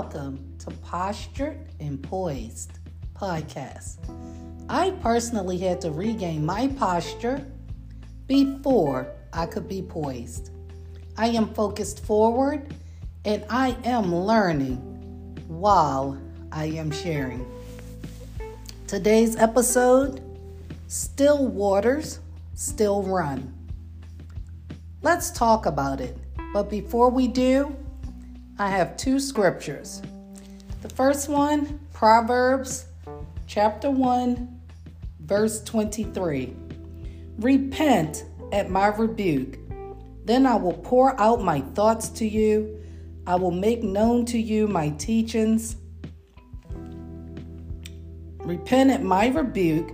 Welcome to Postured and Poised podcast. I personally had to regain my posture before I could be poised. I am focused forward and I am learning while I am sharing. Today's episode Still Waters, Still Run. Let's talk about it. But before we do, I have two scriptures. The first one, Proverbs chapter 1, verse 23. Repent at my rebuke. Then I will pour out my thoughts to you. I will make known to you my teachings. Repent at my rebuke.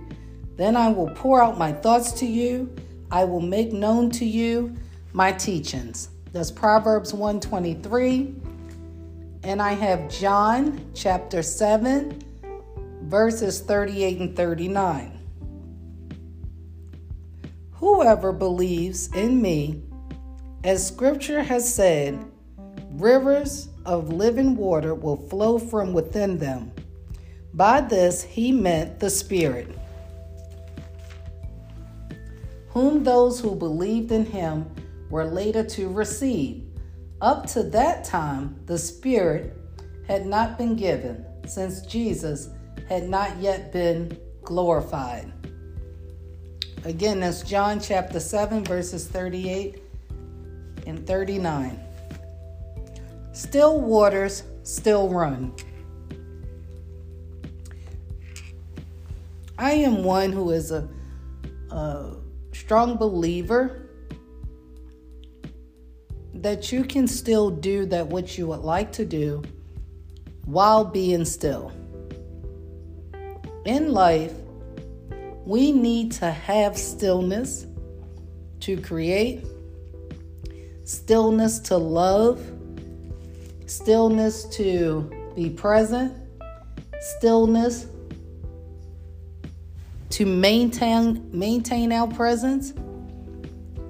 Then I will pour out my thoughts to you. I will make known to you my teachings. That's Proverbs 123. And I have John chapter 7, verses 38 and 39. Whoever believes in me, as scripture has said, rivers of living water will flow from within them. By this he meant the Spirit, whom those who believed in him were later to receive. Up to that time, the Spirit had not been given, since Jesus had not yet been glorified. Again, that's John chapter 7, verses 38 and 39. Still waters still run. I am one who is a, a strong believer that you can still do that which you would like to do while being still. In life, we need to have stillness to create, stillness to love, stillness to be present, stillness to maintain maintain our presence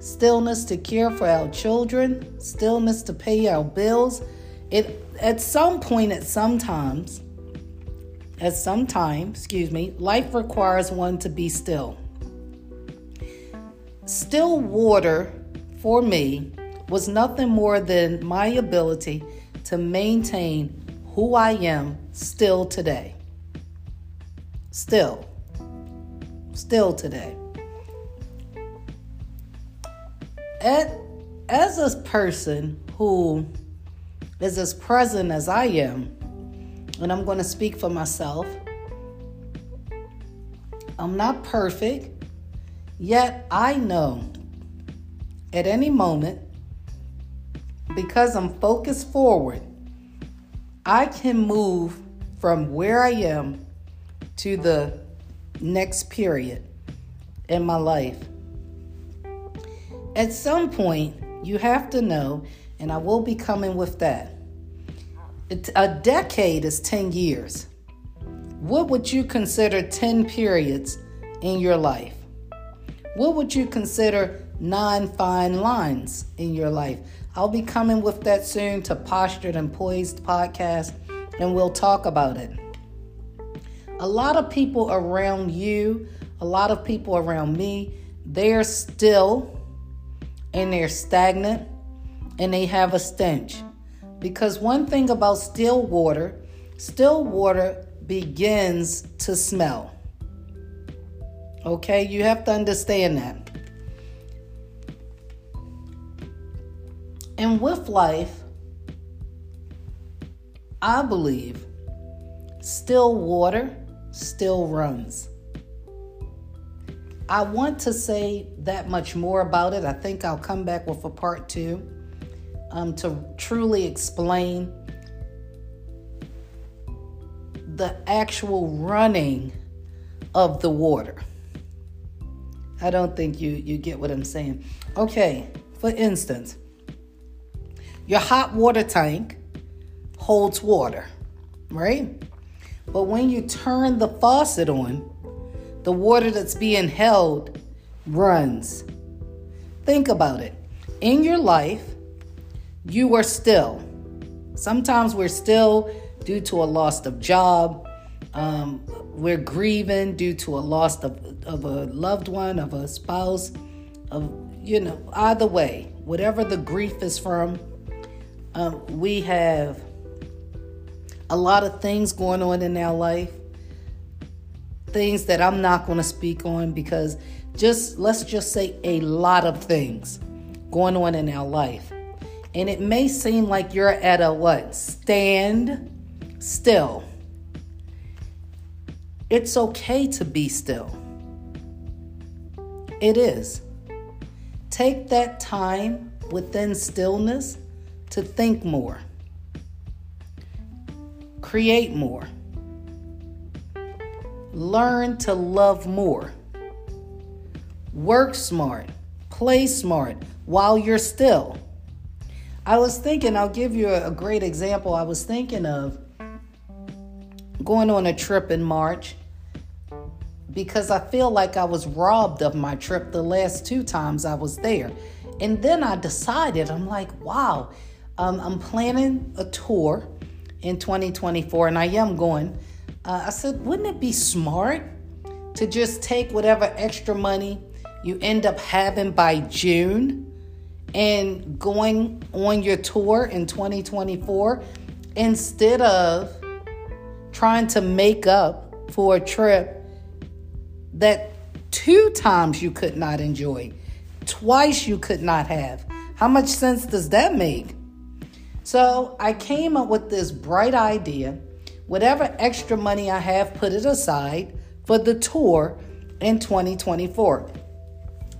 stillness to care for our children, stillness to pay our bills. It at some point, at some times, at some time, excuse me, life requires one to be still. Still water for me was nothing more than my ability to maintain who I am still today. Still. Still today. At, as a person who is as present as I am, and I'm going to speak for myself, I'm not perfect, yet I know at any moment, because I'm focused forward, I can move from where I am to the next period in my life. At some point, you have to know, and I will be coming with that. A decade is 10 years. What would you consider 10 periods in your life? What would you consider nine fine lines in your life? I'll be coming with that soon to Postured and Poised podcast, and we'll talk about it. A lot of people around you, a lot of people around me, they're still and they're stagnant and they have a stench. Because one thing about still water, still water begins to smell. Okay, you have to understand that. And with life, I believe still water still runs. I want to say that much more about it. I think I'll come back with a part two um, to truly explain the actual running of the water. I don't think you, you get what I'm saying. Okay, for instance, your hot water tank holds water, right? But when you turn the faucet on, the water that's being held runs. Think about it. In your life, you are still. Sometimes we're still due to a loss of job. Um, we're grieving due to a loss of, of a loved one, of a spouse, of, you know, either way, whatever the grief is from, um, we have a lot of things going on in our life. Things that I'm not going to speak on because just let's just say a lot of things going on in our life. And it may seem like you're at a what? Stand still. It's okay to be still. It is. Take that time within stillness to think more, create more, learn to love more, work smart, play smart while you're still. I was thinking, I'll give you a great example. I was thinking of going on a trip in March because I feel like I was robbed of my trip the last two times I was there. And then I decided, I'm like, wow, um, I'm planning a tour in 2024 and I am going. Uh, I said, wouldn't it be smart to just take whatever extra money you end up having by June and going on your tour in 2024 instead of trying to make up for a trip that two times you could not enjoy, twice you could not have. How much sense does that make? So I came up with this bright idea. Whatever extra money I have, put it aside for the tour in 2024.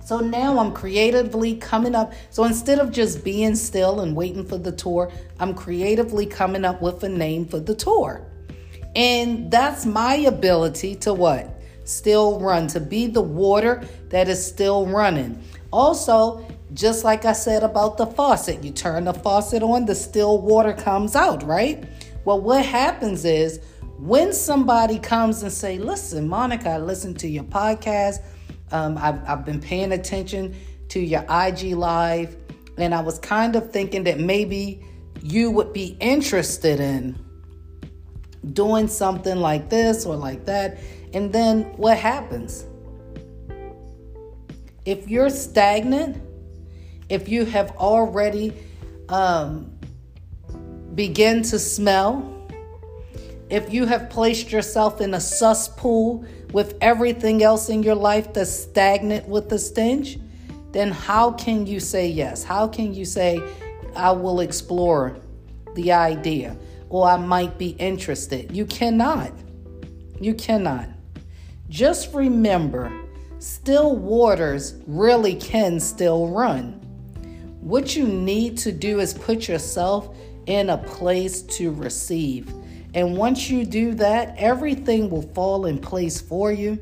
So now I'm creatively coming up. So instead of just being still and waiting for the tour, I'm creatively coming up with a name for the tour. And that's my ability to what? Still run, to be the water that is still running. Also, just like I said about the faucet, you turn the faucet on, the still water comes out, right? Well, what happens is when somebody comes and say, "Listen, Monica, I listened to your podcast. Um, I've, I've been paying attention to your IG live, and I was kind of thinking that maybe you would be interested in doing something like this or like that." And then what happens? If you're stagnant, if you have already um, begin to smell, if you have placed yourself in a cesspool with everything else in your life that's stagnant with the stench, then how can you say yes? How can you say, I will explore the idea or I might be interested? You cannot. You cannot. Just remember, still waters really can still run. What you need to do is put yourself in a place to receive. And once you do that, everything will fall in place for you.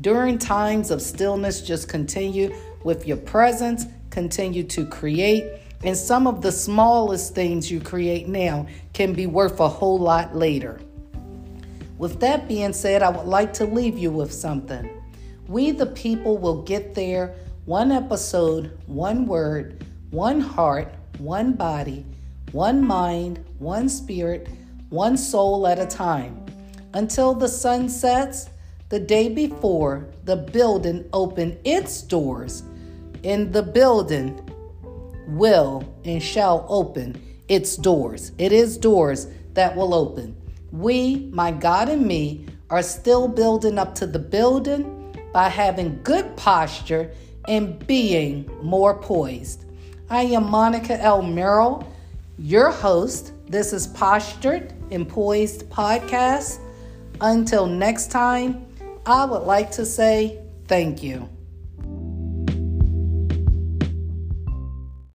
During times of stillness, just continue with your presence, continue to create. And some of the smallest things you create now can be worth a whole lot later. With that being said, I would like to leave you with something. We, the people, will get there one episode, one word, one heart, one body, one mind, one spirit, one soul at a time. Until the sun sets, the day before, the building opened its doors, and the building will and shall open its doors. It is doors that will open. We, my God and me, are still building up to the building by having good posture and being more poised. I am Monica L. Merrill, your host. This is Postured and Poised Podcast. Until next time, I would like to say thank you.